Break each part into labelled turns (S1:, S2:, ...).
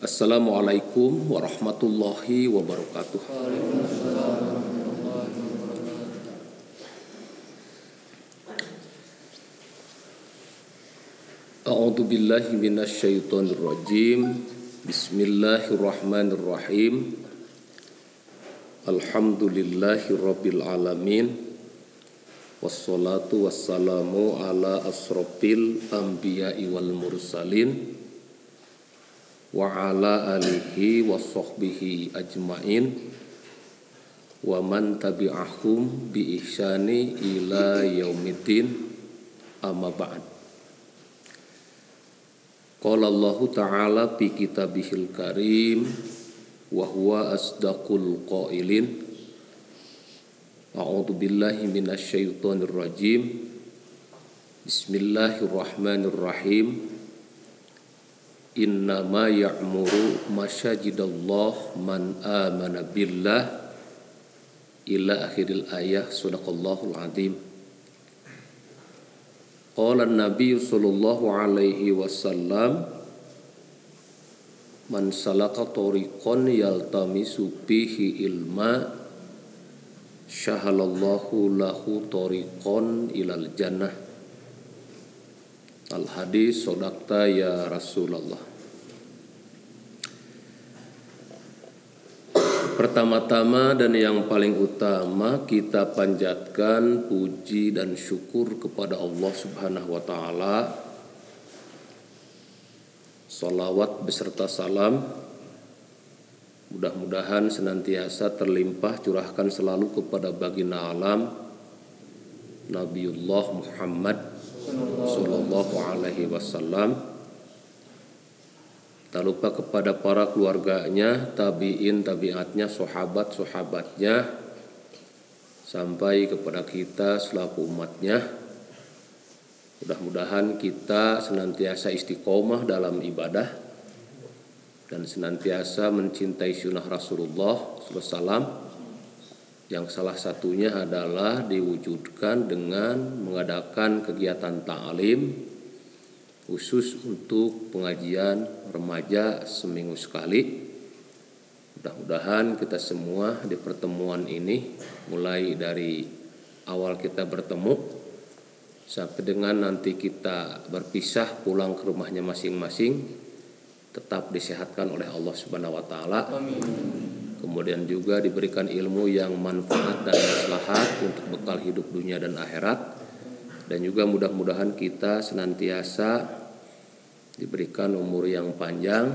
S1: Assalamualaikum warahmatullahi wabarakatuh. A'udzu billahi minasyaitonir rajim. Bismillahirrahmanirrahim. Alhamdulillahi rabbil alamin. Wassalatu wassalamu ala asrofil anbiya'i wal mursalin wa ala alihi wa sahbihi ajmain. Wa man tabi'ahum bi ihsani ila yaumiddin. Amma ba'd. Qala Allah Ta'ala fi kitabihil karim wa huwa asdaqul qailin. A'udzu billahi minasyaitonir rajim Bismillahirrahmanirrahim Innama ya'muru masyajidallah man amana billah ila akhiril ayah. Sadaqallahul azim. Qala Nabi sallallahu alaihi wasallam Man salaka tariqan yaltamisu bihi ilma syahalallahu lahu tariqan ilal jannah Al hadis sodakta ya Rasulullah. Pertama-tama dan yang paling utama kita panjatkan puji dan syukur kepada Allah Subhanahu wa taala. Salawat beserta salam mudah-mudahan senantiasa terlimpah curahkan selalu kepada baginda alam Nabiullah Muhammad Sallallahu Alaihi Wasallam. Tak lupa kepada para keluarganya, tabiin, tabiatnya, sahabat, sahabatnya, sampai kepada kita selaku umatnya. Mudah-mudahan kita senantiasa istiqomah dalam ibadah dan senantiasa mencintai sunnah Rasulullah SAW yang salah satunya adalah diwujudkan dengan mengadakan kegiatan ta'lim khusus untuk pengajian remaja seminggu sekali. Mudah-mudahan kita semua di pertemuan ini mulai dari awal kita bertemu sampai dengan nanti kita berpisah pulang ke rumahnya masing-masing tetap disehatkan oleh Allah Subhanahu wa taala. Kemudian juga diberikan ilmu yang manfaat dan maslahat untuk bekal hidup dunia dan akhirat. Dan juga mudah-mudahan kita senantiasa diberikan umur yang panjang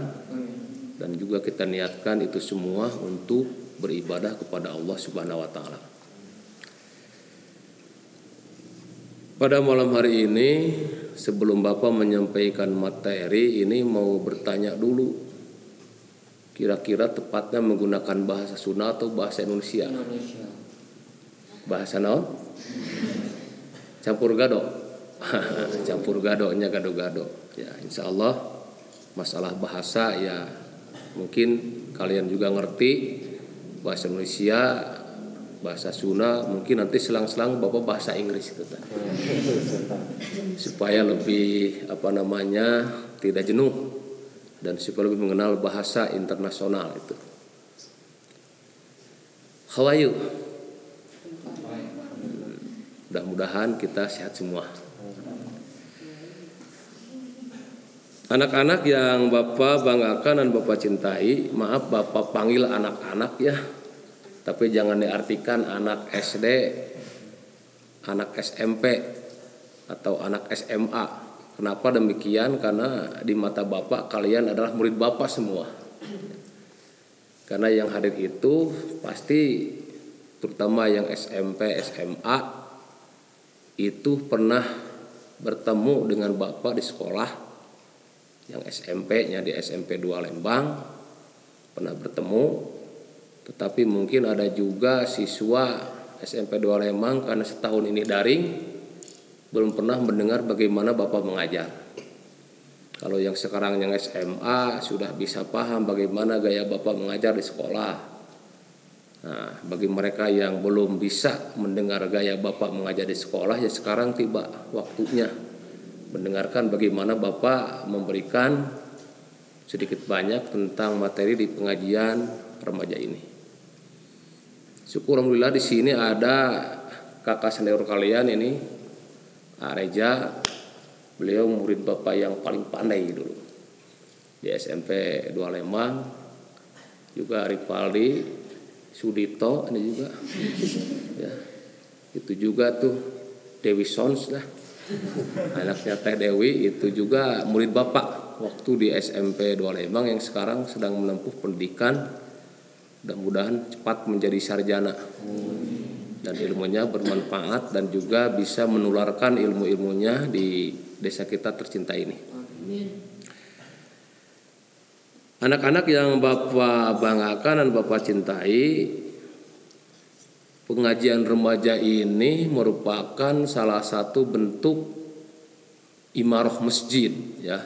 S1: dan juga kita niatkan itu semua untuk beribadah kepada Allah Subhanahu wa taala. Pada malam hari ini sebelum Bapak menyampaikan materi ini mau bertanya dulu kira-kira tepatnya menggunakan bahasa Sunda atau bahasa Indonesia?
S2: Indonesia.
S1: Bahasa naon? Campur gado. Campur gadonya gado-gado. Ya, insya Allah masalah bahasa ya mungkin kalian juga ngerti bahasa Indonesia, bahasa Sunda, mungkin nanti selang-selang Bapak bahasa Inggris gitu. Supaya lebih apa namanya tidak jenuh dan lebih mengenal bahasa internasional itu. How are you? Mudah-mudahan kita sehat semua. Anak-anak yang Bapak banggakan dan Bapak cintai, maaf Bapak panggil anak-anak ya. Tapi jangan diartikan anak SD, anak SMP, atau anak SMA. Kenapa demikian? Karena di mata Bapak kalian adalah murid Bapak semua. Karena yang hadir itu pasti terutama yang SMP, SMA itu pernah bertemu dengan Bapak di sekolah. Yang SMP-nya di SMP 2 Lembang pernah bertemu. Tetapi mungkin ada juga siswa SMP 2 Lembang karena setahun ini daring belum pernah mendengar bagaimana Bapak mengajar. Kalau yang sekarang yang SMA sudah bisa paham bagaimana gaya Bapak mengajar di sekolah. Nah, bagi mereka yang belum bisa mendengar gaya Bapak mengajar di sekolah ya sekarang tiba waktunya mendengarkan bagaimana Bapak memberikan sedikit banyak tentang materi di pengajian remaja ini. Syukur alhamdulillah di sini ada kakak senior kalian ini Areja. Beliau murid bapak yang paling pandai dulu di SMP 2 Lembang. Juga Ripaldi, Sudito ini juga. ya. Itu juga tuh Dewi Sons lah. Anaknya Teh Dewi itu juga murid bapak waktu di SMP 2 Lembang yang sekarang sedang menempuh pendidikan mudah-mudahan cepat menjadi sarjana dan ilmunya bermanfaat dan juga bisa menularkan ilmu-ilmunya di desa kita tercinta ini. Anak-anak yang Bapak banggakan dan Bapak cintai, pengajian remaja ini merupakan salah satu bentuk imarah masjid ya.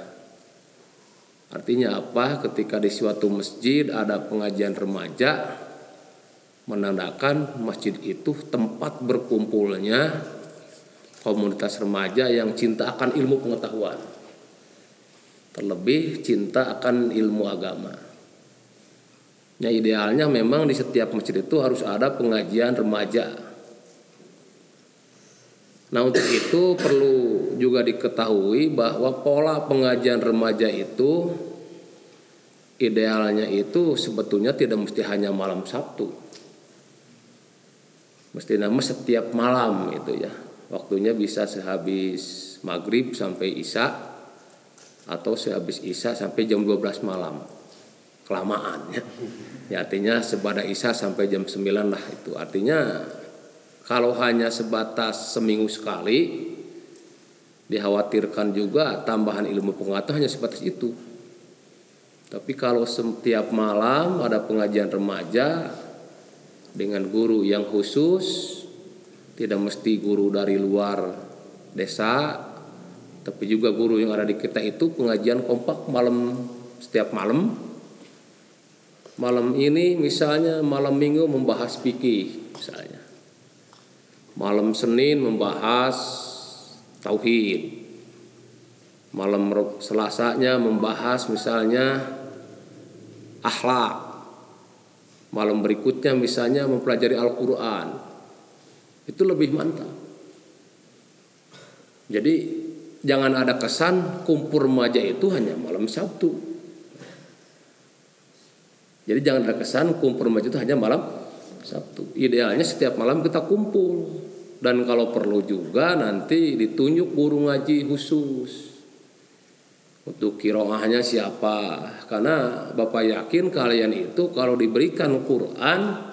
S1: Artinya apa? Ketika di suatu masjid ada pengajian remaja, menandakan masjid itu tempat berkumpulnya komunitas remaja yang cinta akan ilmu pengetahuan. Terlebih cinta akan ilmu agama. Ya idealnya memang di setiap masjid itu harus ada pengajian remaja. Nah untuk itu perlu juga diketahui bahwa pola pengajian remaja itu idealnya itu sebetulnya tidak mesti hanya malam Sabtu mesti nama setiap malam itu ya. Waktunya bisa sehabis maghrib sampai isya atau sehabis isya sampai jam 12 malam. Kelamaan. Ya. ya artinya sepada isya sampai jam 9 lah itu. Artinya kalau hanya sebatas seminggu sekali dikhawatirkan juga tambahan ilmu pengetahuan hanya sebatas itu. Tapi kalau setiap malam ada pengajian remaja dengan guru yang khusus tidak mesti guru dari luar desa tapi juga guru yang ada di kita itu pengajian kompak malam setiap malam. Malam ini misalnya malam minggu membahas fikih misalnya. Malam Senin membahas tauhid. Malam Selasanya membahas misalnya akhlak malam berikutnya misalnya mempelajari Al-Quran. Itu lebih mantap. Jadi jangan ada kesan kumpul remaja itu hanya malam Sabtu. Jadi jangan ada kesan kumpul remaja itu hanya malam Sabtu. Idealnya setiap malam kita kumpul. Dan kalau perlu juga nanti ditunjuk guru ngaji khusus untuk kiroahnya siapa? Karena Bapak yakin kalian itu kalau diberikan Quran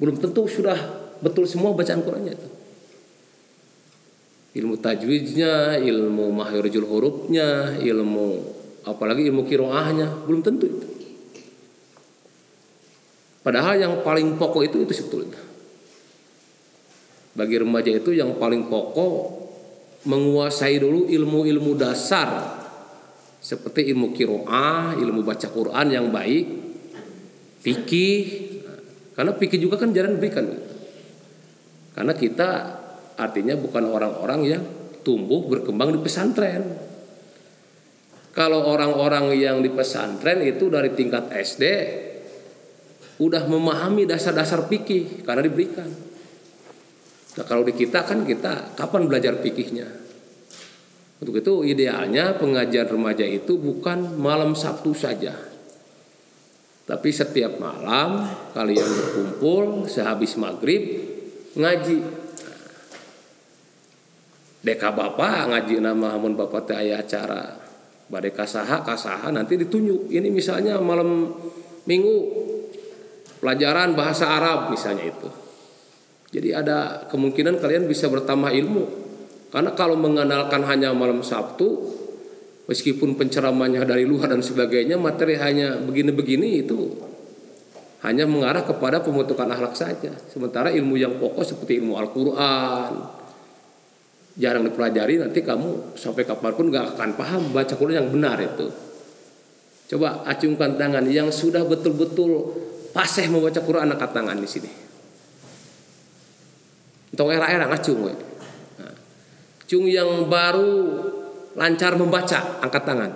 S1: belum tentu sudah betul semua bacaan Qurannya itu. Ilmu tajwidnya ilmu mahirjul hurufnya ilmu apalagi ilmu kiroahnya belum tentu itu. Padahal yang paling pokok itu itu sebetulnya bagi remaja itu yang paling pokok menguasai dulu ilmu-ilmu dasar seperti ilmu kiroah, ilmu baca Quran yang baik, fikih, karena fikih juga kan jarang diberikan. Karena kita artinya bukan orang-orang yang tumbuh berkembang di pesantren. Kalau orang-orang yang di pesantren itu dari tingkat SD udah memahami dasar-dasar fikih karena diberikan. Nah kalau di kita kan kita kapan belajar fikihnya? Untuk itu idealnya pengajian remaja itu bukan malam Sabtu saja. Tapi setiap malam kalian berkumpul sehabis maghrib ngaji. Deka bapak ngaji nama hamun bapak teh ayah acara. Badai kasaha kasaha nanti ditunjuk. Ini misalnya malam minggu pelajaran bahasa Arab misalnya itu. Jadi ada kemungkinan kalian bisa bertambah ilmu karena kalau mengandalkan hanya malam Sabtu, meskipun penceramahnya dari luar dan sebagainya, materi hanya begini-begini itu hanya mengarah kepada pembentukan akhlak saja. Sementara ilmu yang pokok seperti ilmu Al-Quran, jarang dipelajari, nanti kamu sampai kapan pun gak akan paham baca Quran yang benar itu. Coba acungkan tangan yang sudah betul-betul paseh membaca Quran angkat tangan di sini. Tong era-era ngacung we. Cung yang baru lancar membaca, angkat tangan.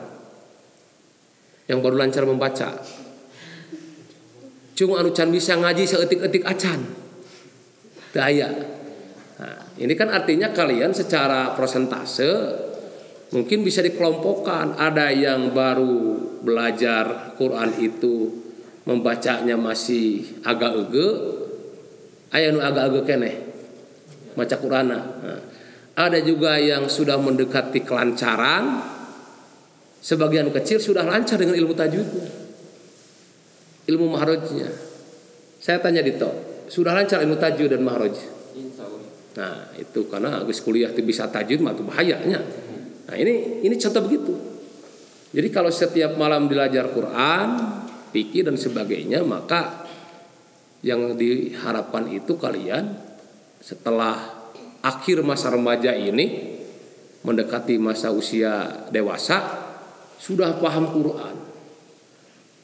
S1: yang baru lancar membaca. Cung anu can bisa ngaji seetik-etik acan. Daya. Nah, ini kan artinya kalian secara persentase mungkin bisa dikelompokkan. Ada yang baru belajar Quran itu membacanya masih agak ege. Ayah nu agak ege kene baca Quran nah, ada juga yang sudah mendekati kelancaran sebagian kecil sudah lancar dengan ilmu tajwidnya ilmu mahrojnya. Saya tanya Dito, sudah lancar ilmu tajwid dan mahroj? Nah itu karena habis kuliah itu bisa tajwid mah itu bahayanya. Nah ini ini contoh begitu. Jadi kalau setiap malam belajar Quran, fikih dan sebagainya, maka yang diharapkan itu kalian setelah akhir masa remaja ini mendekati masa usia dewasa sudah paham Quran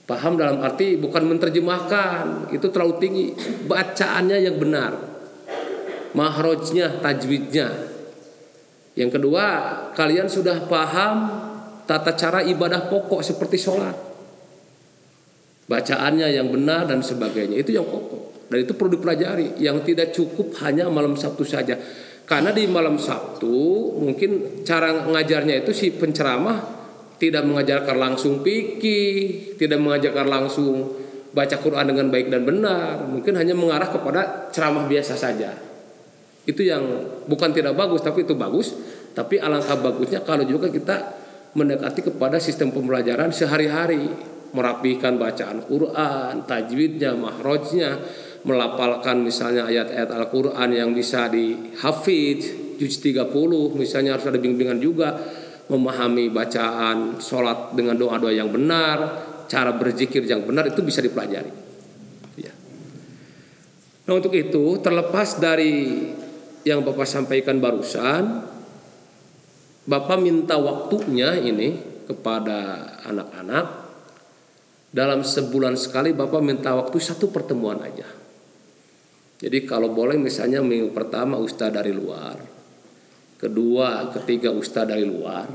S1: Paham dalam arti bukan menerjemahkan, itu terlalu tinggi. Bacaannya yang benar. Mahrojnya, tajwidnya. Yang kedua, kalian sudah paham tata cara ibadah pokok seperti sholat. Bacaannya yang benar dan sebagainya. Itu yang pokok. Dan itu perlu dipelajari. Yang tidak cukup hanya malam Sabtu saja. Karena di malam Sabtu mungkin cara ngajarnya itu si penceramah tidak mengajarkan langsung pikir, tidak mengajarkan langsung baca Quran dengan baik dan benar, mungkin hanya mengarah kepada ceramah biasa saja. Itu yang bukan tidak bagus, tapi itu bagus. Tapi alangkah bagusnya kalau juga kita mendekati kepada sistem pembelajaran sehari-hari, merapikan bacaan Quran, tajwidnya, mahrojnya, melapalkan misalnya ayat-ayat Al-Quran yang bisa dihafidz, juz 30 misalnya harus ada bimbingan juga memahami bacaan sholat dengan doa-doa yang benar, cara berzikir yang benar itu bisa dipelajari. Ya. Nah untuk itu terlepas dari yang Bapak sampaikan barusan, Bapak minta waktunya ini kepada anak-anak dalam sebulan sekali Bapak minta waktu satu pertemuan aja. Jadi kalau boleh misalnya minggu pertama Ustadz dari luar, kedua ketiga ustadz dari luar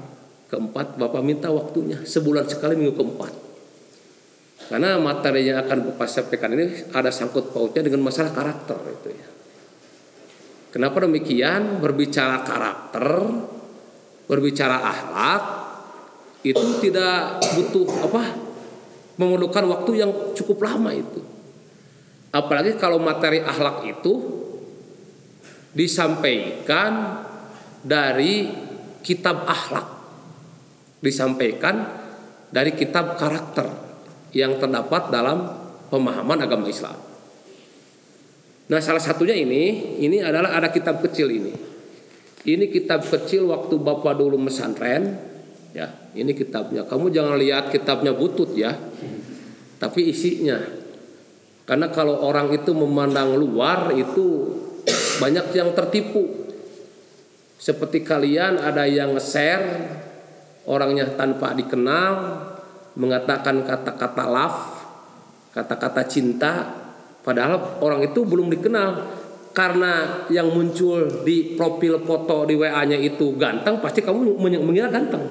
S1: keempat bapak minta waktunya sebulan sekali minggu keempat. Karena materi yang akan bapak sampaikan ini ada sangkut pautnya dengan masalah karakter itu ya. Kenapa demikian? Berbicara karakter berbicara akhlak itu tidak butuh apa memerlukan waktu yang cukup lama itu apalagi kalau materi akhlak itu disampaikan dari kitab akhlak disampaikan dari kitab karakter yang terdapat dalam pemahaman agama Islam. Nah, salah satunya ini, ini adalah ada kitab kecil ini. Ini kitab kecil waktu Bapak dulu mesantren, ya. Ini kitabnya. Kamu jangan lihat kitabnya butut ya. Tapi isinya. Karena kalau orang itu memandang luar itu banyak yang tertipu seperti kalian ada yang nge-share orangnya tanpa dikenal mengatakan kata-kata love, kata-kata cinta padahal orang itu belum dikenal karena yang muncul di profil foto di WA-nya itu ganteng pasti kamu mengira ganteng.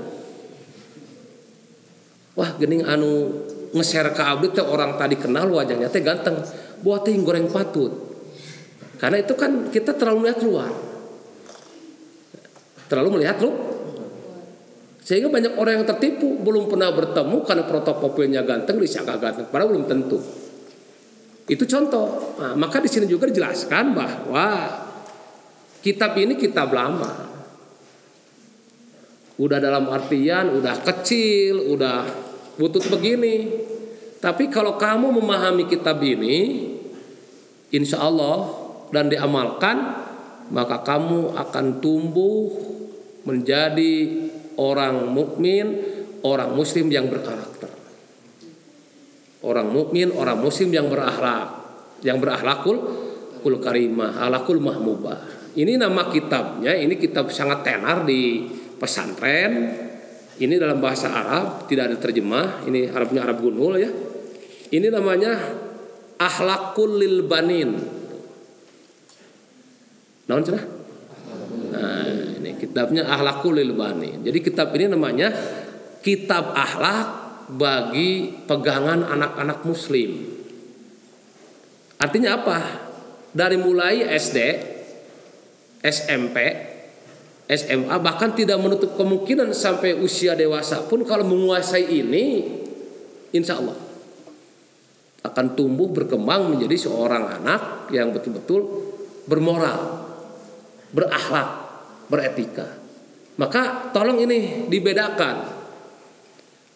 S1: Wah, gening anu nge-share ke abdi teh orang tadi kenal wajahnya teh ganteng. Buat goreng patut. Karena itu kan kita terlalu lihat luar. Terlalu melihat lu. Sehingga banyak orang yang tertipu belum pernah bertemu karena protokopilnya ganteng disangka ganteng padahal belum tentu. Itu contoh. Nah, maka di sini juga dijelaskan bahwa kitab ini kitab lama. Udah dalam artian udah kecil udah butut begini tapi kalau kamu memahami kitab ini insya Allah dan diamalkan maka kamu akan tumbuh menjadi orang mukmin, orang muslim yang berkarakter. Orang mukmin, orang muslim yang berakhlak, yang berakhlakul kul karimah, alakul mahmubah. Ini nama kitabnya, ini kitab sangat tenar di pesantren. Ini dalam bahasa Arab, tidak ada terjemah. Ini Arabnya Arab Gunul ya. Ini namanya Ahlakul lil banin. Naon cenah? kitabnya Ahlakul Bani. Jadi kitab ini namanya kitab akhlak bagi pegangan anak-anak muslim. Artinya apa? Dari mulai SD, SMP, SMA bahkan tidak menutup kemungkinan sampai usia dewasa pun kalau menguasai ini insya Allah akan tumbuh berkembang menjadi seorang anak yang betul-betul bermoral, berakhlak, beretika. Maka tolong ini dibedakan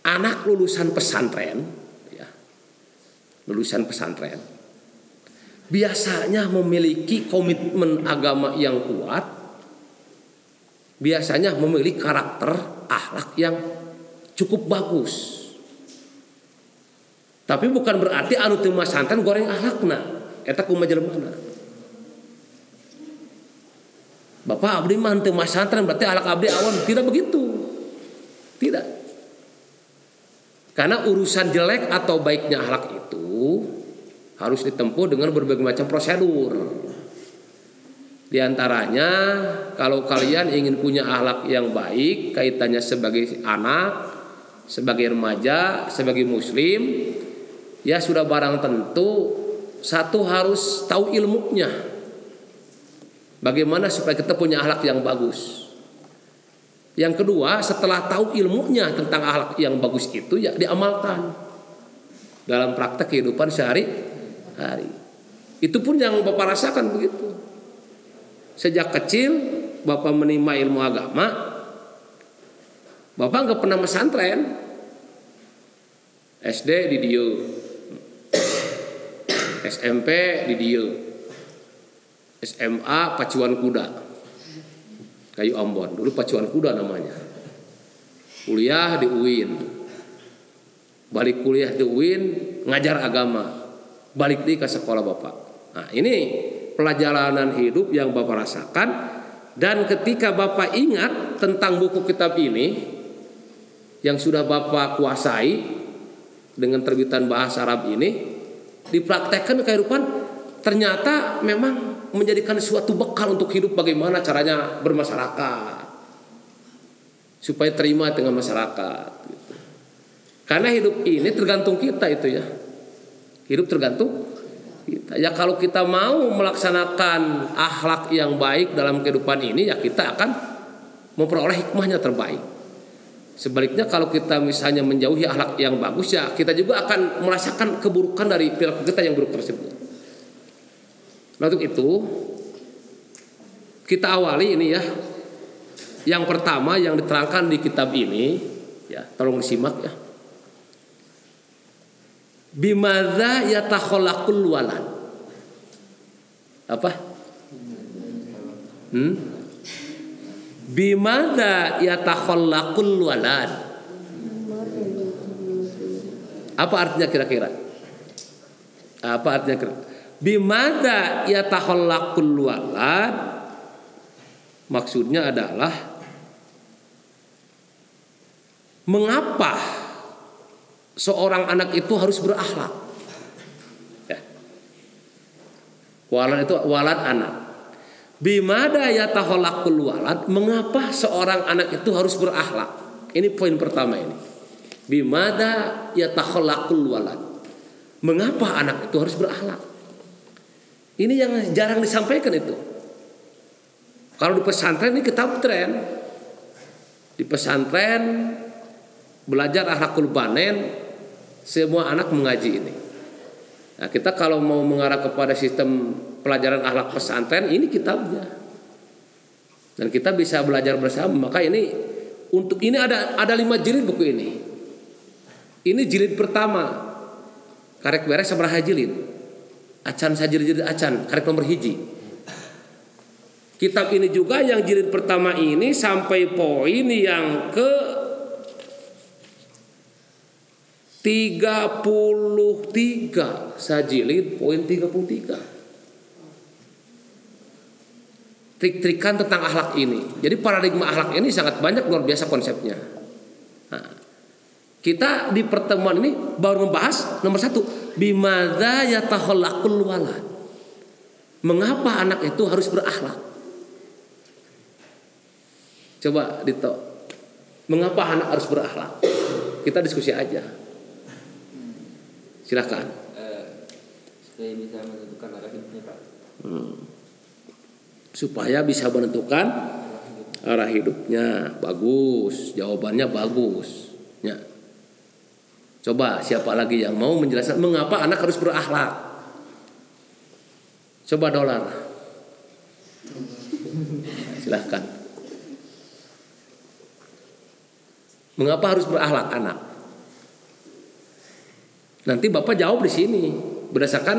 S1: anak lulusan pesantren ya, lulusan pesantren biasanya memiliki komitmen agama yang kuat biasanya memiliki karakter akhlak yang cukup bagus. Tapi bukan berarti anu teu pesantren goreng akhlakna. Eta kumaha mana Bapak abdi mah teu pesantren berarti akhlak abdi awan. Tidak begitu. Tidak. Karena urusan jelek atau baiknya akhlak itu harus ditempuh dengan berbagai macam prosedur. Di antaranya kalau kalian ingin punya akhlak yang baik kaitannya sebagai anak, sebagai remaja, sebagai muslim, ya sudah barang tentu satu harus tahu ilmunya. Bagaimana supaya kita punya akhlak yang bagus. Yang kedua, setelah tahu ilmunya tentang akhlak yang bagus itu ya diamalkan dalam praktek kehidupan sehari-hari. Itu pun yang Bapak rasakan begitu. Sejak kecil Bapak menerima ilmu agama, Bapak nggak pernah pesantren. SD di Dio, SMP di Dio, SMA Pacuan Kuda. Kayu Ambon. Dulu pacuan kuda namanya. Kuliah di UIN balik kuliah di UIN ngajar agama. Balik di ke sekolah bapak. Nah ini pelajaran hidup yang bapak rasakan. Dan ketika bapak ingat tentang buku kitab ini yang sudah bapak kuasai dengan terbitan bahasa Arab ini dipraktekkan kehidupan ternyata memang menjadikan suatu bekal untuk hidup bagaimana caranya bermasyarakat. Supaya terima dengan masyarakat gitu. karena hidup ini tergantung kita itu ya. Hidup tergantung ya kalau kita mau melaksanakan akhlak yang baik dalam kehidupan ini ya kita akan memperoleh hikmahnya terbaik Sebaliknya kalau kita misalnya menjauhi akhlak yang bagus ya kita juga akan merasakan keburukan dari perilaku kita yang buruk tersebut. Nah untuk itu kita awali ini ya. Yang pertama yang diterangkan di kitab ini ya, tolong disimak ya. Bimadza yatakhallaqul walad. Apa? Hmm? Bimadza yatakhallaqul walad. Apa artinya kira-kira? Apa artinya kira-kira? bimada yatakhallaqul walad maksudnya adalah mengapa seorang anak itu harus berakhlak ya. walad itu walad anak bimada yatakhallaqul walad mengapa seorang anak itu harus berakhlak ini poin pertama ini bimada yatakhallaqul walad mengapa anak itu harus berakhlak ini yang jarang disampaikan itu. Kalau di pesantren ini kitab tren. Di pesantren belajar akhlakul banen semua anak mengaji ini. Nah, kita kalau mau mengarah kepada sistem pelajaran akhlak pesantren ini kitabnya. Dan kita bisa belajar bersama. Maka ini untuk ini ada ada lima jilid buku ini. Ini jilid pertama. Karek beres seberapa jilid? acan saja jadi acan karek nomor hiji kitab ini juga yang jilid pertama ini sampai poin yang ke 33 sajilid poin 33 trik-trikan tentang akhlak ini. Jadi paradigma akhlak ini sangat banyak luar biasa konsepnya. Nah, kita di pertemuan ini baru membahas nomor satu bimada yatakhallaqul walad. Mengapa anak itu harus berakhlak? Coba Dito. Mengapa anak harus berakhlak? Kita diskusi aja. Silakan.
S2: Eh, supaya bisa menentukan arah hidupnya Pak.
S1: Hmm. Supaya bisa menentukan arah hidupnya. Bagus, jawabannya bagus. Ya. Coba siapa lagi yang mau menjelaskan mengapa anak harus berakhlak? Coba dolar. Silahkan. Mengapa harus berakhlak anak? Nanti Bapak jawab di sini berdasarkan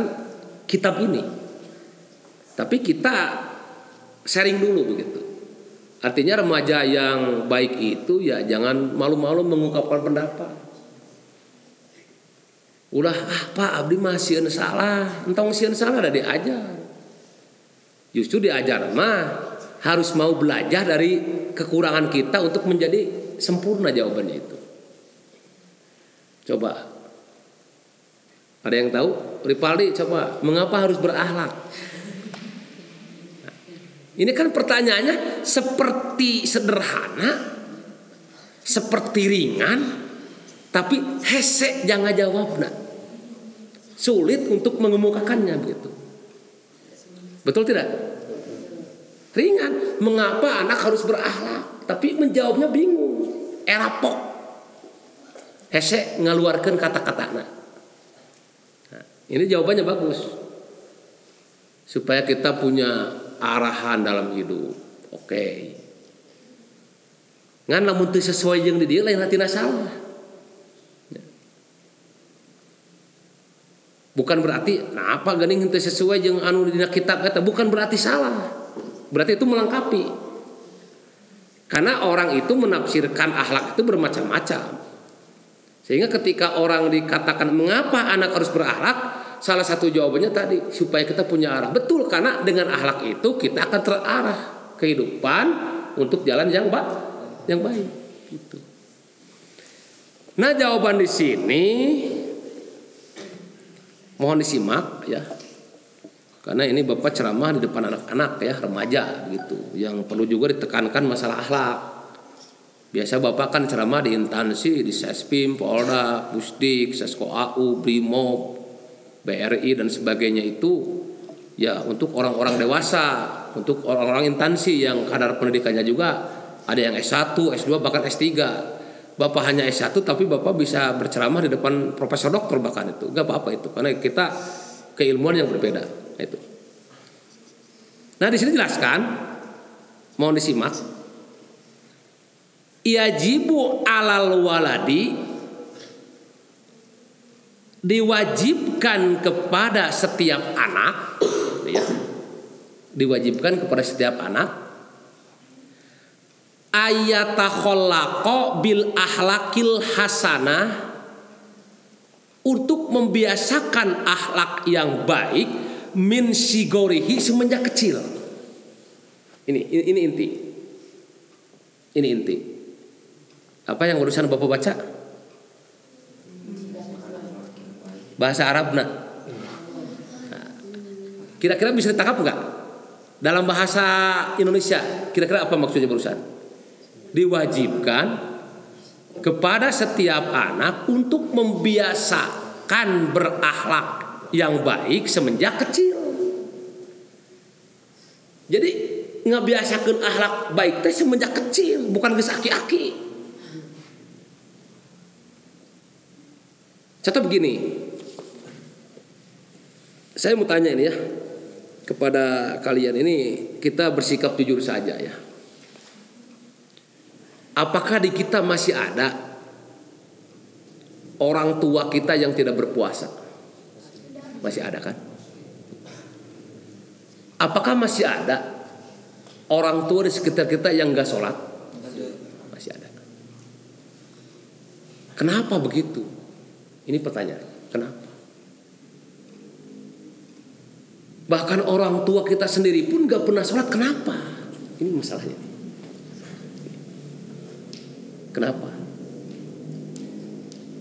S1: kitab ini. Tapi kita sharing dulu begitu. Artinya remaja yang baik itu ya jangan malu-malu mengungkapkan pendapat. Ulah ah Abdi masih salah, entong sieun salah ada diajar. Justru diajar mah harus mau belajar dari kekurangan kita untuk menjadi sempurna jawabannya itu. Coba ada yang tahu? Ripaldi coba, mengapa harus berakhlak? Ini kan pertanyaannya seperti sederhana, seperti ringan, tapi hese jangan jawab nak. Sulit untuk mengemukakannya begitu. Betul tidak? Ringan. Mengapa anak harus berakhlak? Tapi menjawabnya bingung. Erapok. Hese ngeluarkan kata-kata anak. Ini jawabannya bagus. Supaya kita punya arahan dalam hidup. Oke. Okay. Ngan lamun teu sesuai jeung di dia lain hati salah. Ya. Bukan berarti nah apa geuning teu sesuai jeung anu dina kitab kata bukan berarti salah. Berarti itu melengkapi. Karena orang itu menafsirkan akhlak itu bermacam-macam. Sehingga ketika orang dikatakan mengapa anak harus berakhlak, salah satu jawabannya tadi supaya kita punya arah. Betul karena dengan akhlak itu kita akan terarah kehidupan untuk jalan yang baik, yang baik. Gitu. Nah jawaban di sini mohon disimak ya karena ini bapak ceramah di depan anak-anak ya remaja gitu yang perlu juga ditekankan masalah akhlak Biasa Bapak kan ceramah di intansi, di Sespim, Polda, Pusdik, Sesko AU, Brimob, BRI dan sebagainya itu ya untuk orang-orang dewasa, untuk orang-orang intansi yang kadar pendidikannya juga ada yang S1, S2 bahkan S3. Bapak hanya S1 tapi Bapak bisa berceramah di depan profesor dokter bahkan itu. Enggak apa-apa itu karena kita keilmuan yang berbeda. Itu. Nah, di sini jelaskan mohon disimak yajibu alal waladi diwajibkan kepada setiap anak ya diwajibkan kepada setiap anak ayatakhallaqo bil ahlakil hasanah untuk membiasakan akhlak yang baik min sigorihi semenjak kecil. Ini ini, ini inti. Ini inti apa yang urusan Bapak baca? Bahasa Arab nah. Kira-kira bisa ditangkap nggak? Dalam bahasa Indonesia, kira-kira apa maksudnya barusan? Diwajibkan kepada setiap anak untuk membiasakan berakhlak yang baik semenjak kecil. Jadi ngebiasakan akhlak baik teh semenjak kecil, bukan geus aki-aki. Contoh begini, saya mau tanya ini ya kepada kalian ini kita bersikap jujur saja ya. Apakah di kita masih ada orang tua kita yang tidak berpuasa? Masih ada kan? Apakah masih ada orang tua di sekitar kita yang gak sholat? Masih ada. Kenapa begitu? Ini pertanyaan. Kenapa? Bahkan orang tua kita sendiri pun gak pernah sholat. Kenapa? Ini masalahnya. Kenapa?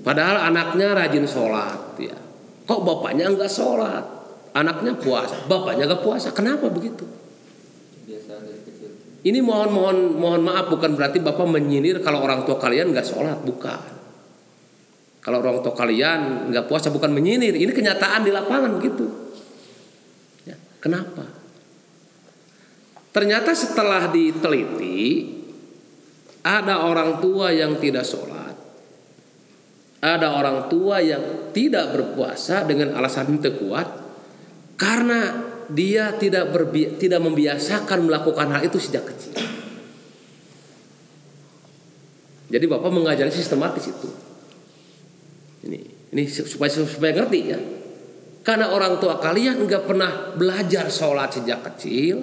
S1: Padahal anaknya rajin sholat. Ya. Kok bapaknya nggak sholat? Anaknya puasa, bapaknya nggak puasa. Kenapa begitu? Ini mohon mohon mohon maaf bukan berarti bapak menyindir kalau orang tua kalian nggak sholat, bukan. Kalau orang tua kalian nggak puasa bukan menyinir, ini kenyataan di lapangan begitu. Ya, kenapa? Ternyata setelah diteliti ada orang tua yang tidak sholat, ada orang tua yang tidak berpuasa dengan alasan itu kuat karena dia tidak tidak membiasakan melakukan hal itu sejak kecil. Jadi bapak mengajari sistematis itu. Ini ini supaya supaya ngerti ya. Karena orang tua kalian nggak pernah belajar sholat sejak kecil,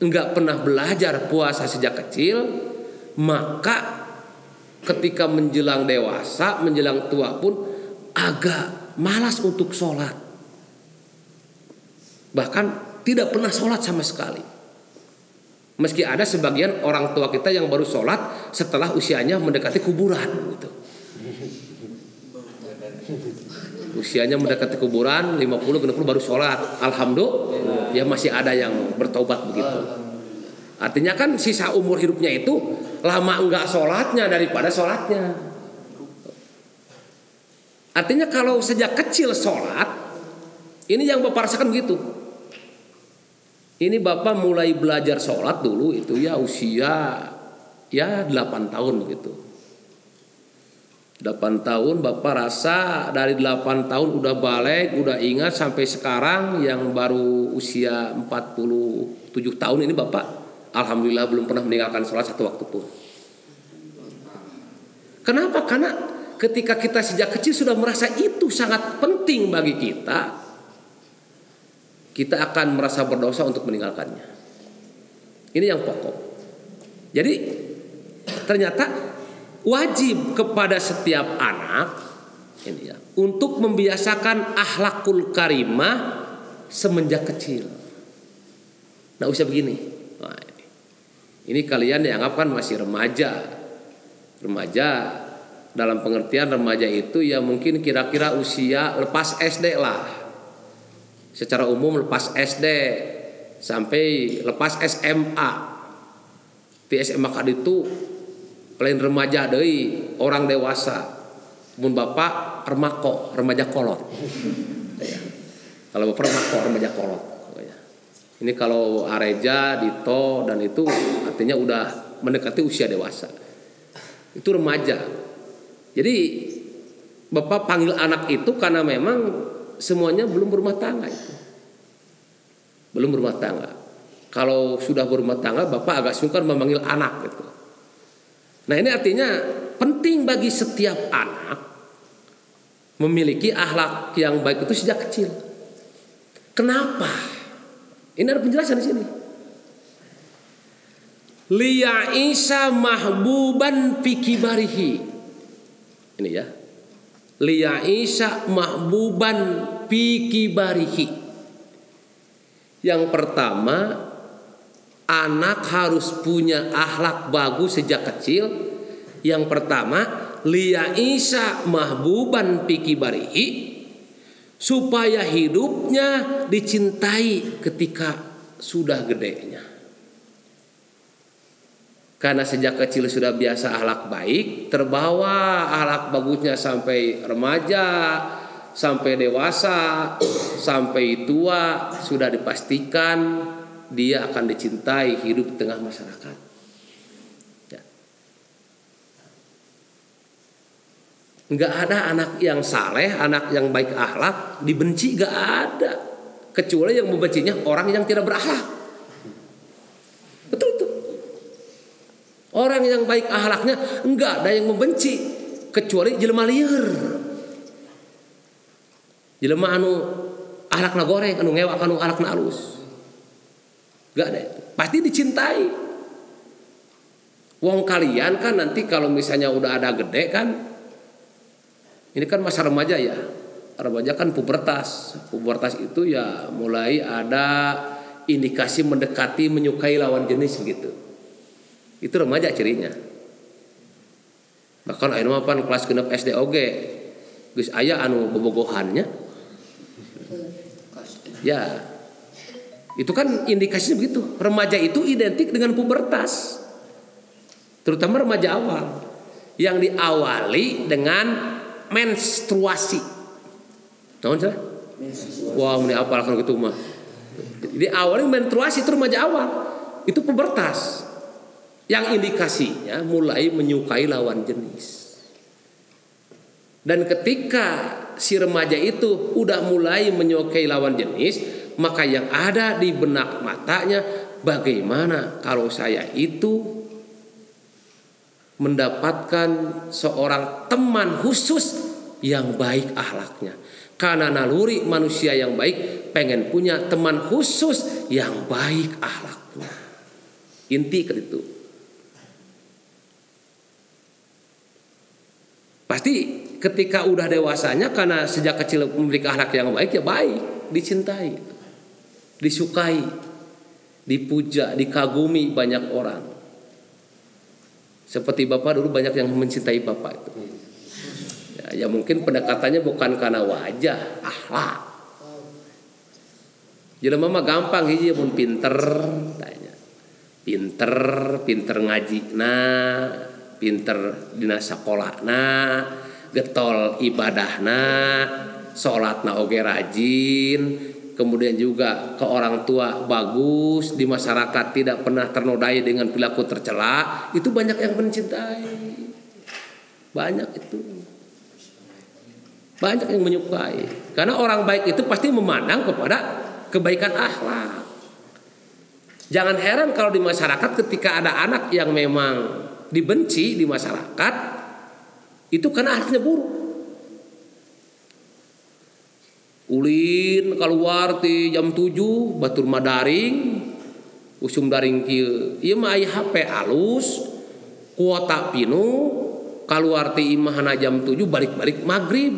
S1: nggak pernah belajar puasa sejak kecil, maka ketika menjelang dewasa, menjelang tua pun agak malas untuk sholat. Bahkan tidak pernah sholat sama sekali. Meski ada sebagian orang tua kita yang baru sholat setelah usianya mendekati kuburan gitu usianya mendekati kuburan 50 60 baru sholat. Alhamdulillah ya masih ada yang bertobat begitu. Artinya kan sisa umur hidupnya itu lama enggak sholatnya daripada sholatnya. Artinya kalau sejak kecil sholat ini yang bapak rasakan begitu. Ini bapak mulai belajar sholat dulu itu ya usia ya 8 tahun begitu 8 tahun Bapak rasa dari 8 tahun udah balik, udah ingat sampai sekarang yang baru usia 47 tahun ini Bapak Alhamdulillah belum pernah meninggalkan sholat satu waktu pun. Kenapa? Karena ketika kita sejak kecil sudah merasa itu sangat penting bagi kita, kita akan merasa berdosa untuk meninggalkannya. Ini yang pokok. Jadi ternyata wajib kepada setiap anak ini ya untuk membiasakan akhlakul karimah semenjak kecil. Nah usia begini, ini. kalian dianggap kan masih remaja, remaja dalam pengertian remaja itu ya mungkin kira-kira usia lepas SD lah. Secara umum lepas SD sampai lepas SMA. Di SMA itu lain remaja deui orang dewasa. Mun bapak remako remaja kolot. Ya. kalau bapak remako remaja kolot. Ya. ini kalau areja dito dan itu artinya udah mendekati usia dewasa. Itu remaja. Jadi bapak panggil anak itu karena memang semuanya belum berumah tangga itu. Belum berumah tangga. Kalau sudah berumah tangga bapak agak sungkan memanggil anak gitu Nah ini artinya penting bagi setiap anak memiliki akhlak yang baik itu sejak kecil. Kenapa? Ini ada penjelasan di sini. Liya Isa mahbuban fikibarihi. Ini ya. Liya Isa mahbuban fikibarihi. Yang pertama anak harus punya akhlak bagus sejak kecil. Yang pertama, liya isa mahbuban pikibarihi supaya hidupnya dicintai ketika sudah gedenya. Karena sejak kecil sudah biasa akhlak baik, terbawa akhlak bagusnya sampai remaja, sampai dewasa, sampai tua sudah dipastikan dia akan dicintai hidup di tengah masyarakat. Ya. Nggak ada anak yang saleh, anak yang baik akhlak, dibenci nggak ada. Kecuali yang membencinya orang yang tidak berakhlak. Betul tuh. Orang yang baik akhlaknya enggak ada yang membenci kecuali jelema liar. Jelema anu ahlakna goreng, anu ngewak anu ahlakna alus. Gak ada itu. Pasti dicintai. Wong kalian kan nanti kalau misalnya udah ada gede kan, ini kan masa remaja ya. Remaja kan pubertas. Pubertas itu ya mulai ada indikasi mendekati menyukai lawan jenis gitu. Itu remaja cirinya. Bahkan ayo apa kelas genap SD oge. Gus ayah anu bobogohannya. Ya, itu kan indikasinya begitu. Remaja itu identik dengan pubertas. Terutama remaja awal. Yang diawali dengan menstruasi. Tahu sih? Wah, ini apa kalau gitu mah. Jadi awalnya menstruasi itu remaja awal. Itu pubertas. Yang indikasinya mulai menyukai lawan jenis. Dan ketika si remaja itu udah mulai menyukai lawan jenis, maka yang ada di benak matanya bagaimana kalau saya itu mendapatkan seorang teman khusus yang baik ahlaknya. Karena naluri manusia yang baik pengen punya teman khusus yang baik ahlaknya. Inti ke itu. Pasti ketika udah dewasanya karena sejak kecil memiliki akhlak yang baik ya baik, dicintai, disukai, dipuja, dikagumi banyak orang. Seperti Bapak dulu banyak yang mencintai Bapak itu. Ya, ya mungkin pendekatannya bukan karena wajah, akhlak. Jadi mama gampang hiji pun pinter, tanya. Pinter, pinter ngaji nah, pinter dina sekolah nah, getol ibadah nah, sholat na oge rajin, kemudian juga ke orang tua bagus di masyarakat tidak pernah ternodai dengan perilaku tercela itu banyak yang mencintai. Banyak itu. Banyak yang menyukai. Karena orang baik itu pasti memandang kepada kebaikan akhlak. Jangan heran kalau di masyarakat ketika ada anak yang memang dibenci di masyarakat itu karena akhlaknya buruk ulin keluar di jam 7 batur madaring usum daring kieu. Ieu mah HP alus kuota pinu keluar ti imahana jam 7 balik-balik maghrib.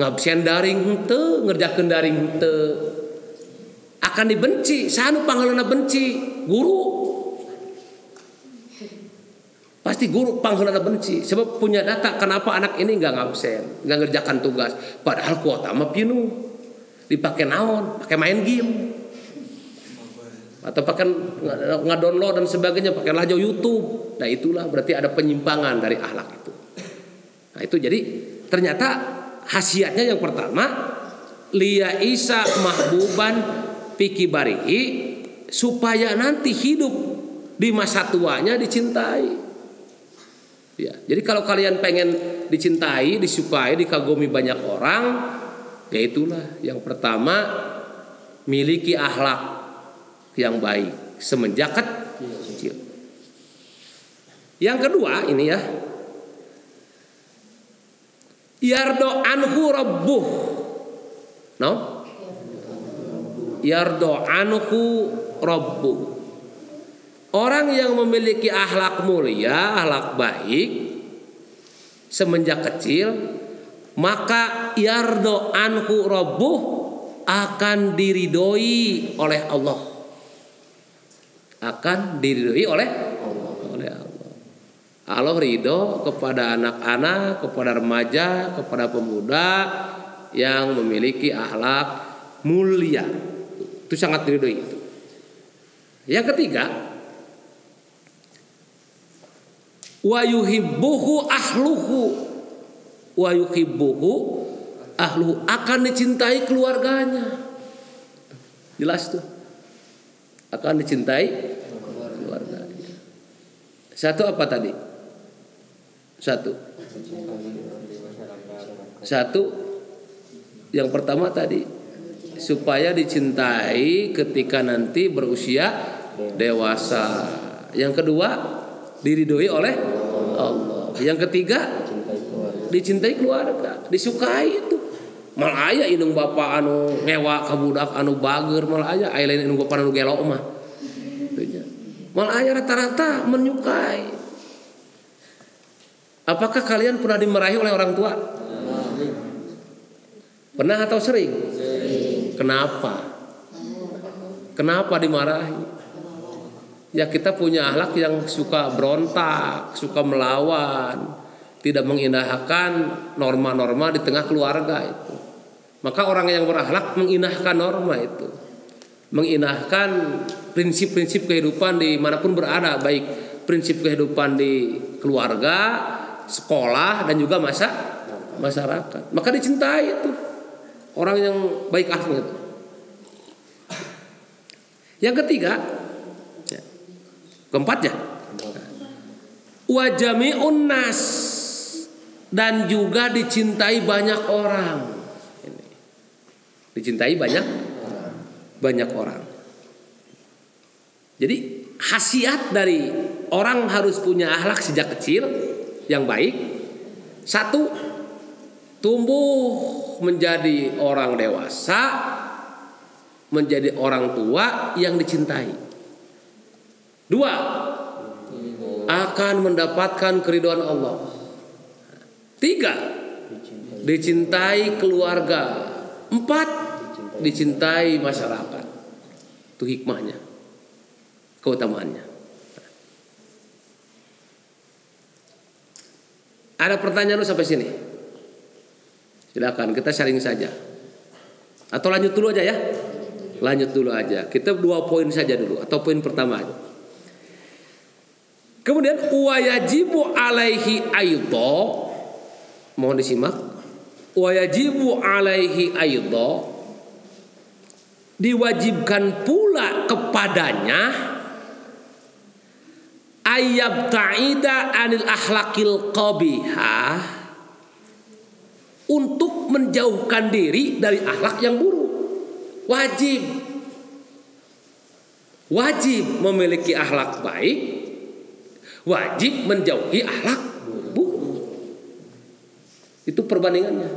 S1: Ngabsen daring henteu ngerjakeun daring henteu. Akan dibenci sanu panggalana benci? Guru Pasti guru panggilan benci sebab punya data kenapa anak ini nggak ngabsen, nggak ngerjakan tugas. Padahal kuota mah pinu. Dipakai naon, pakai main game. Atau pakai nggak-download dan sebagainya, pakai lajo YouTube. Nah, itulah berarti ada penyimpangan dari akhlak itu. Nah, itu jadi ternyata khasiatnya yang pertama liya isa mahbuban piki barihi supaya nanti hidup di masa tuanya dicintai. Ya, jadi kalau kalian pengen dicintai, disukai, dikagumi banyak orang, ya itulah yang pertama miliki akhlak yang baik semenjak kecil. Yang kedua ini ya. Yardo anhu rabbuh. No? Yardo anhu rabbuh. Orang yang memiliki akhlak mulia, akhlak baik semenjak kecil, maka yardo anhu rabbuh akan diridoi oleh Allah. Akan diridoi oleh Allah. Allah. Allah ridho kepada anak-anak, kepada remaja, kepada pemuda yang memiliki akhlak mulia. Itu sangat diridoi. Yang ketiga, wa yuhibbuhu ahluhu. Wa yuhibbuhu ahlu akan dicintai keluarganya. Jelas tuh. Akan dicintai keluarganya. Satu apa tadi? Satu. Satu. Yang pertama tadi. Supaya dicintai ketika nanti berusia dewasa. Yang kedua diridhoi oleh Allah. Yang ketiga dicintai keluarga, disukai itu. Malah aya indung bapak anu ngewa ka budak anu bager, malah aya aya lain indung bapak anu gelok mah. Malah aya rata-rata menyukai. Apakah kalian pernah dimarahi oleh orang tua? Pernah atau sering? Kenapa? Kenapa dimarahi? Ya kita punya akhlak yang suka berontak, suka melawan, tidak mengindahkan norma-norma di tengah keluarga itu. Maka orang yang berakhlak mengindahkan norma itu. Mengindahkan prinsip-prinsip kehidupan di mana pun berada, baik prinsip kehidupan di keluarga, sekolah dan juga masa masyarakat. Maka dicintai itu orang yang baik akhlak itu. Yang ketiga, keempat ya, wajami'un nas dan juga dicintai banyak orang. Dicintai banyak banyak orang. Jadi khasiat dari orang harus punya akhlak sejak kecil yang baik. Satu, tumbuh menjadi orang dewasa menjadi orang tua yang dicintai. Dua, akan mendapatkan keridhaan Allah. Tiga, dicintai keluarga. Empat, dicintai masyarakat. Itu hikmahnya, keutamaannya. Ada pertanyaan lu sampai sini? Silakan kita sharing saja. Atau lanjut dulu aja ya. Lanjut dulu aja. Kita dua poin saja dulu atau poin pertama aja. Kemudian wayajibu alaihi aidho mohon disimak. Wayajibu alaihi aidho diwajibkan pula kepadanya ayab ta'ida anil akhlakil qabihah untuk menjauhkan diri dari akhlak yang buruk. Wajib. Wajib memiliki akhlak baik. Wajib menjauhi akhlak buruk. Itu perbandingannya.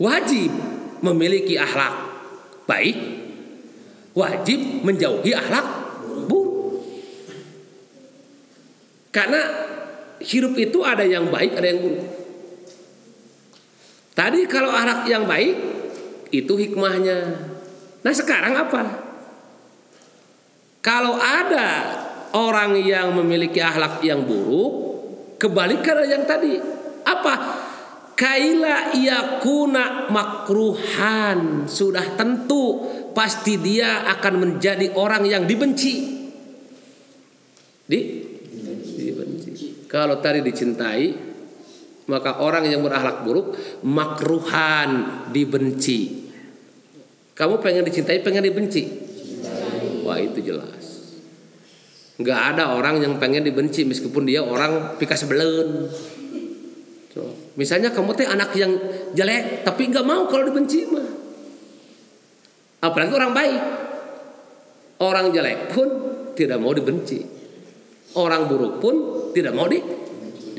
S1: Wajib memiliki akhlak baik. Wajib menjauhi akhlak buruk. Karena hidup itu ada yang baik, ada yang buruk. Tadi kalau akhlak yang baik itu hikmahnya. Nah sekarang apa? Kalau ada orang yang memiliki akhlak yang buruk, kebalikan yang tadi. Apa? Kaila yakuna makruhan. Sudah tentu pasti dia akan menjadi orang yang dibenci. Di dibenci. Kalau tadi dicintai, maka orang yang berakhlak buruk makruhan dibenci. Kamu pengen dicintai, pengen dibenci? Wah itu jelas. Nggak ada orang yang pengen dibenci meskipun dia orang pika sebelen. So, misalnya kamu teh anak yang jelek tapi nggak mau kalau dibenci mah. Apalagi orang baik. Orang jelek pun tidak mau dibenci. Orang buruk pun tidak mau di,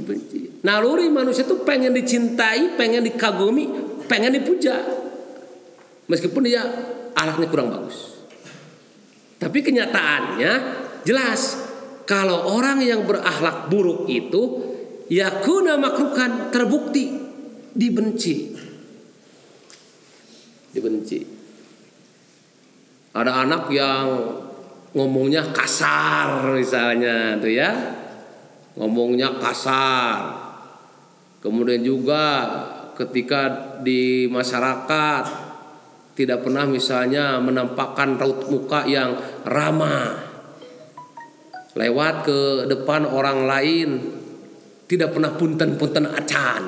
S1: dibenci. Naluri manusia itu pengen dicintai, pengen dikagumi, pengen dipuja. Meskipun dia alaknya kurang bagus. Tapi kenyataannya jelas kalau orang yang berakhlak buruk itu yakuna makrukan terbukti dibenci. Dibenci. Ada anak yang ngomongnya kasar misalnya tuh ya. Ngomongnya kasar Kemudian juga ketika di masyarakat tidak pernah misalnya menampakkan raut muka yang ramah. Lewat ke depan orang lain tidak pernah punten-punten acan.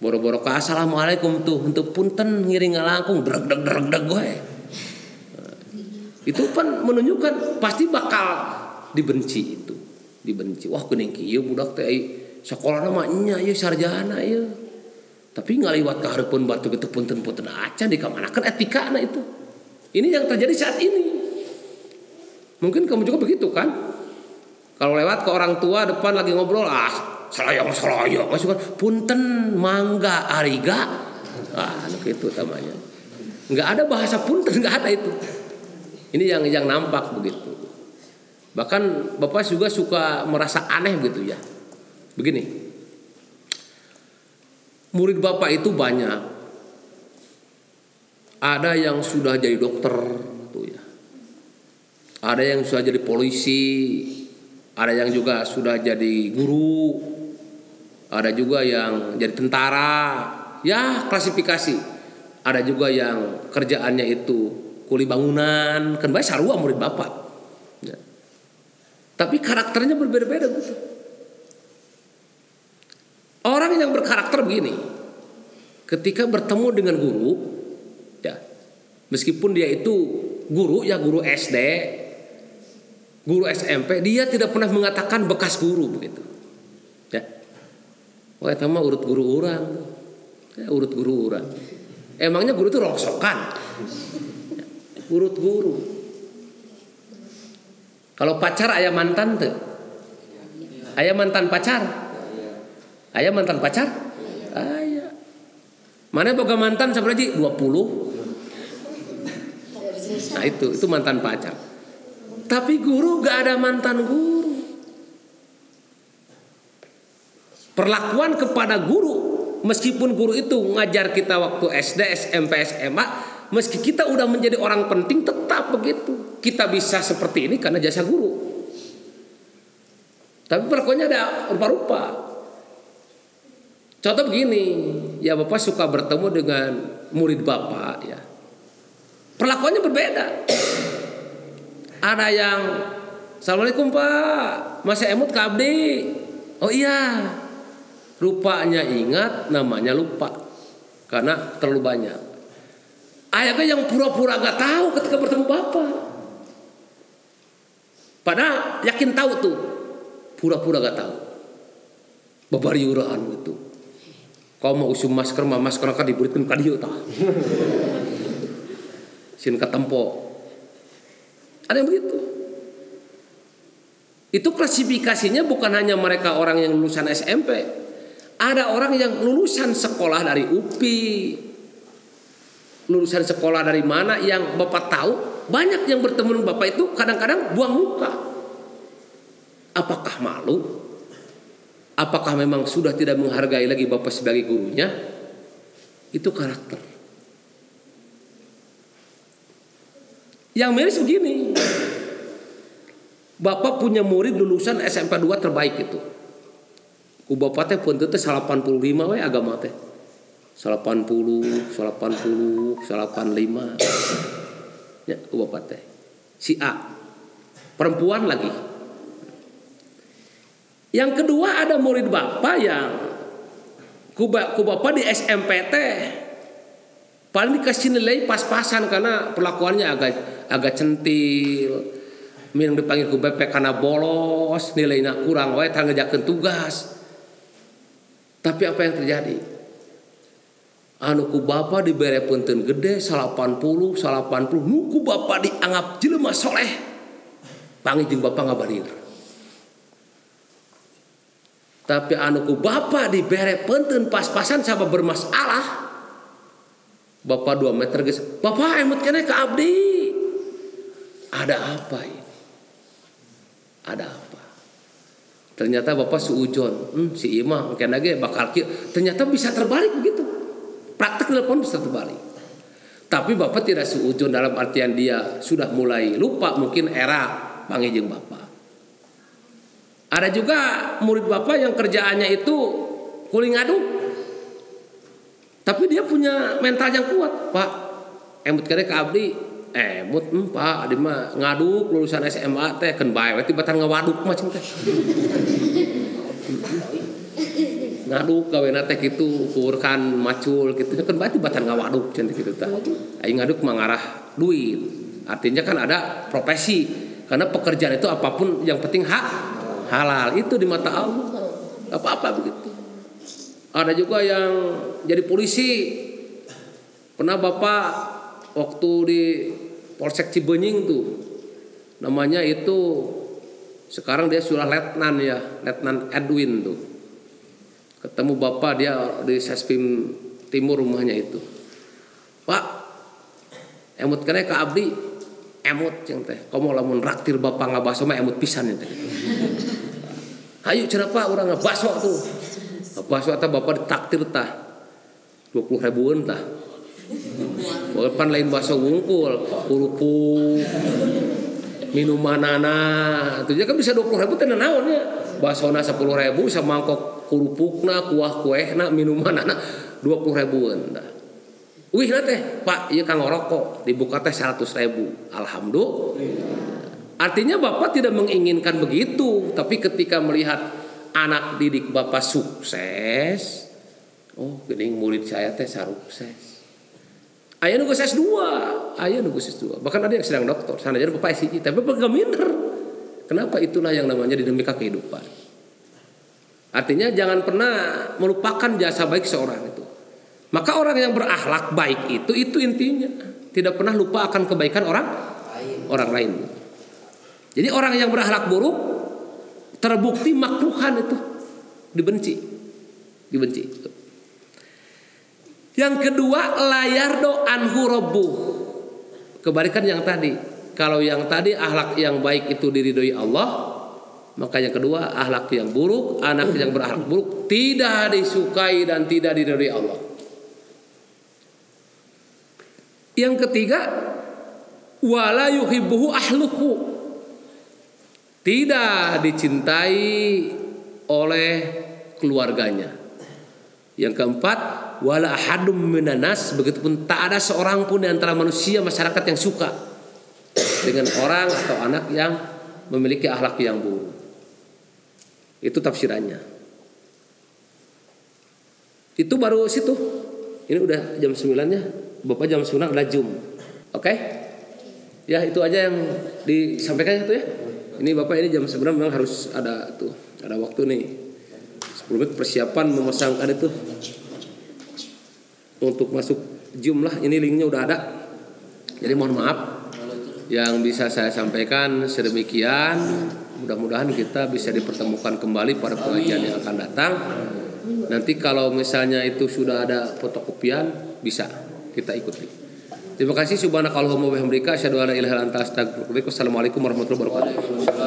S1: Boro-boro ke assalamualaikum tuh untuk punten ngiring langkung dreg dreg dreg dreg gue. Itu kan menunjukkan pasti bakal dibenci itu dibenci wah kuning kieu budak teh sekolah nama nya ieu sarjana ieu tapi ngaliwat ke hareupeun batu gitu punten-punten acan etika na itu ini yang terjadi saat ini mungkin kamu juga begitu kan kalau lewat ke orang tua depan lagi ngobrol ah salayang salayang masuk punten mangga ariga ah itu namanya nggak ada bahasa punten nggak ada itu ini yang yang nampak begitu Bahkan Bapak juga suka merasa aneh gitu ya. Begini. Murid Bapak itu banyak. Ada yang sudah jadi dokter. Ada yang sudah jadi polisi, ada yang juga sudah jadi guru, ada juga yang jadi tentara. Ya, klasifikasi. Ada juga yang kerjaannya itu kuli bangunan, kan baik sarua murid Bapak. Tapi karakternya berbeda-beda gitu. Orang yang berkarakter begini, ketika bertemu dengan guru, ya, meskipun dia itu guru ya guru SD, guru SMP, dia tidak pernah mengatakan bekas guru begitu. Ya. Wah, itu mah urut guru orang. Ya, urut guru orang. Emangnya guru itu rongsokan. Ya, urut guru. Kalau pacar ayah mantan tuh. Ayah mantan pacar. Ayah mantan pacar? Ayah. Mana boga mantan lagi 20? Nah itu, itu mantan pacar. Tapi guru gak ada mantan guru. Perlakuan kepada guru, meskipun guru itu ngajar kita waktu SD, SMP, SMA, meski kita udah menjadi orang penting tetap begitu. Kita bisa seperti ini karena jasa guru. Tapi perlakuannya ada rupa-rupa. Contoh begini, ya Bapak suka bertemu dengan murid Bapak ya. Perlakuannya berbeda. Ada yang Assalamualaikum Pak, masih emut ke. Oh iya. Rupanya ingat, namanya lupa. Karena terlalu banyak. Ayahnya yang pura-pura gak tahu ketika bertemu Bapak. Padahal yakin tahu tuh. Pura-pura gak tahu. Babariuran gitu kau mau usum masker mah masker kan diberikan ka dieu tah sin katempo ada yang begitu. Itu klasifikasinya bukan hanya mereka orang yang lulusan SMP ada orang yang lulusan sekolah dari UPI lulusan sekolah dari mana yang Bapak tahu banyak yang bertemu dengan Bapak itu kadang-kadang buang muka. Apakah malu? Apakah memang sudah tidak menghargai lagi Bapak sebagai gurunya? Itu karakter. Yang miris begini. Bapak punya murid lulusan SMP 2 terbaik itu. Ku bapak teh pun teh 85 we agama teh. 80, 80, 85. Ya, ku bapak teh. Si A. Perempuan lagi yang kedua ada murid bapak yang kuba ku bapak di SMPT paling dikasih nilai pas-pasan karena perlakuannya agak agak centil. Minum dipanggil ku BP karena bolos nilainya kurang wae tangga ngejakeun tugas. Tapi apa yang terjadi? Anu ku bapak dibere punten gede 80 80 nuku bapak dianggap jelema soleh. Panggil bapak ngabarir tapi anuku bapak dibere penten pas-pasan sama bermasalah. Bapak dua meter guys bapak emut kena ke abdi ada apa ini? Ada apa? Ternyata bapak suujon hmm, si imam mungkin lagi bakal ternyata bisa terbalik begitu. Praktek telepon bisa terbalik. Tapi bapak tidak suujon dalam artian dia sudah mulai lupa mungkin era pangijeng bapak. Ada juga murid bapak yang kerjaannya itu kuling aduk. Tapi dia punya mental yang kuat, Pak. Emut kere ke abdi, emut hmm, Pak, adi mah ngaduk lulusan SMA teh kan bae berarti batan ngawaduk macam teh. ngaduk gawe teh kitu ukurkan macul gitu kan berarti batan ngawaduk cenah kitu tah. Aing ngaduk mengarah duit. Artinya kan ada profesi karena pekerjaan itu apa pun yang penting hak halal itu di mata Allah apa apa begitu ada juga yang jadi polisi pernah bapak waktu di Polsek Cibenying tuh namanya itu sekarang dia sudah letnan ya letnan Edwin tuh ketemu bapak dia di Sespim Timur rumahnya itu pak emut kena ke abdi emut yang teh kamu lamun raktir bapak ngabaso mah emut pisan teh Ayo kenapa orang bakso tuh. Bakso atau bapak ditaktir tah. 20 ribuan tah. Bukan lain bakso wungkul, kerupuk, minuman anak. Itu kan bisa 20 ribu tenan naon ya. Bakso na 10 ribu sama mangkok kerupukna, kuah kue na minuman anak 20 ribuan tah. Wih teh, Pak, iya kang rokok dibuka teh 100 ribu. Alhamdulillah. Artinya Bapak tidak menginginkan begitu, tapi ketika melihat anak didik bapak sukses oh gening murid saya teh sukses ayah nunggu ses dua. Ayah nunggu ses dua. Bahkan ada yang sedang dokter sana jadi bapak sih tapi bapak minder? Kenapa itulah yang namanya dinamika kehidupan? Artinya jangan pernah melupakan jasa baik seorang itu. Maka orang yang berakhlak baik itu itu intinya. Tidak pernah lupa akan kebaikan orang orang lain. Jadi orang yang berakhlak buruk terbukti makruhan itu. Dibenci. Dibenci yang kedua layar do anhu kebalikan yang tadi. Kalau yang tadi akhlak yang baik itu diridhoi Allah maka yang kedua akhlak yang buruk anak yang berakhlak buruk tidak disukai dan tidak diridhoi Allah. Yang ketiga wala yuhibbuhu ahluhu. Tidak dicintai oleh keluarganya. Yang keempat, wala ahadum minanas, begitupun tak ada seorang pun di antara manusia masyarakat yang suka dengan orang atau anak yang memiliki akhlak yang buruk. Itu tafsirannya. Itu baru situ. Ini udah jam 9-nya. Bapak jam 9 udah Zoom. Oke? Okay? Ya, itu aja yang disampaikan itu ya. Ini Bapak ini jam sebenarnya memang harus ada tuh, ada waktu nih. 10 menit persiapan memasangkan itu untuk masuk jumlah ini linknya udah ada. Jadi mohon maaf yang bisa saya sampaikan sedemikian. Mudah-mudahan kita bisa dipertemukan kembali pada pengajian yang akan datang. Nanti kalau misalnya itu sudah ada fotokopian bisa kita ikuti. Terima kasih subhanakallahumma wa bihamdika asyhadu an la ilaha illa anta astaghfiruka wa atubu Assalamualaikum warahmatullahi wabarakatuh.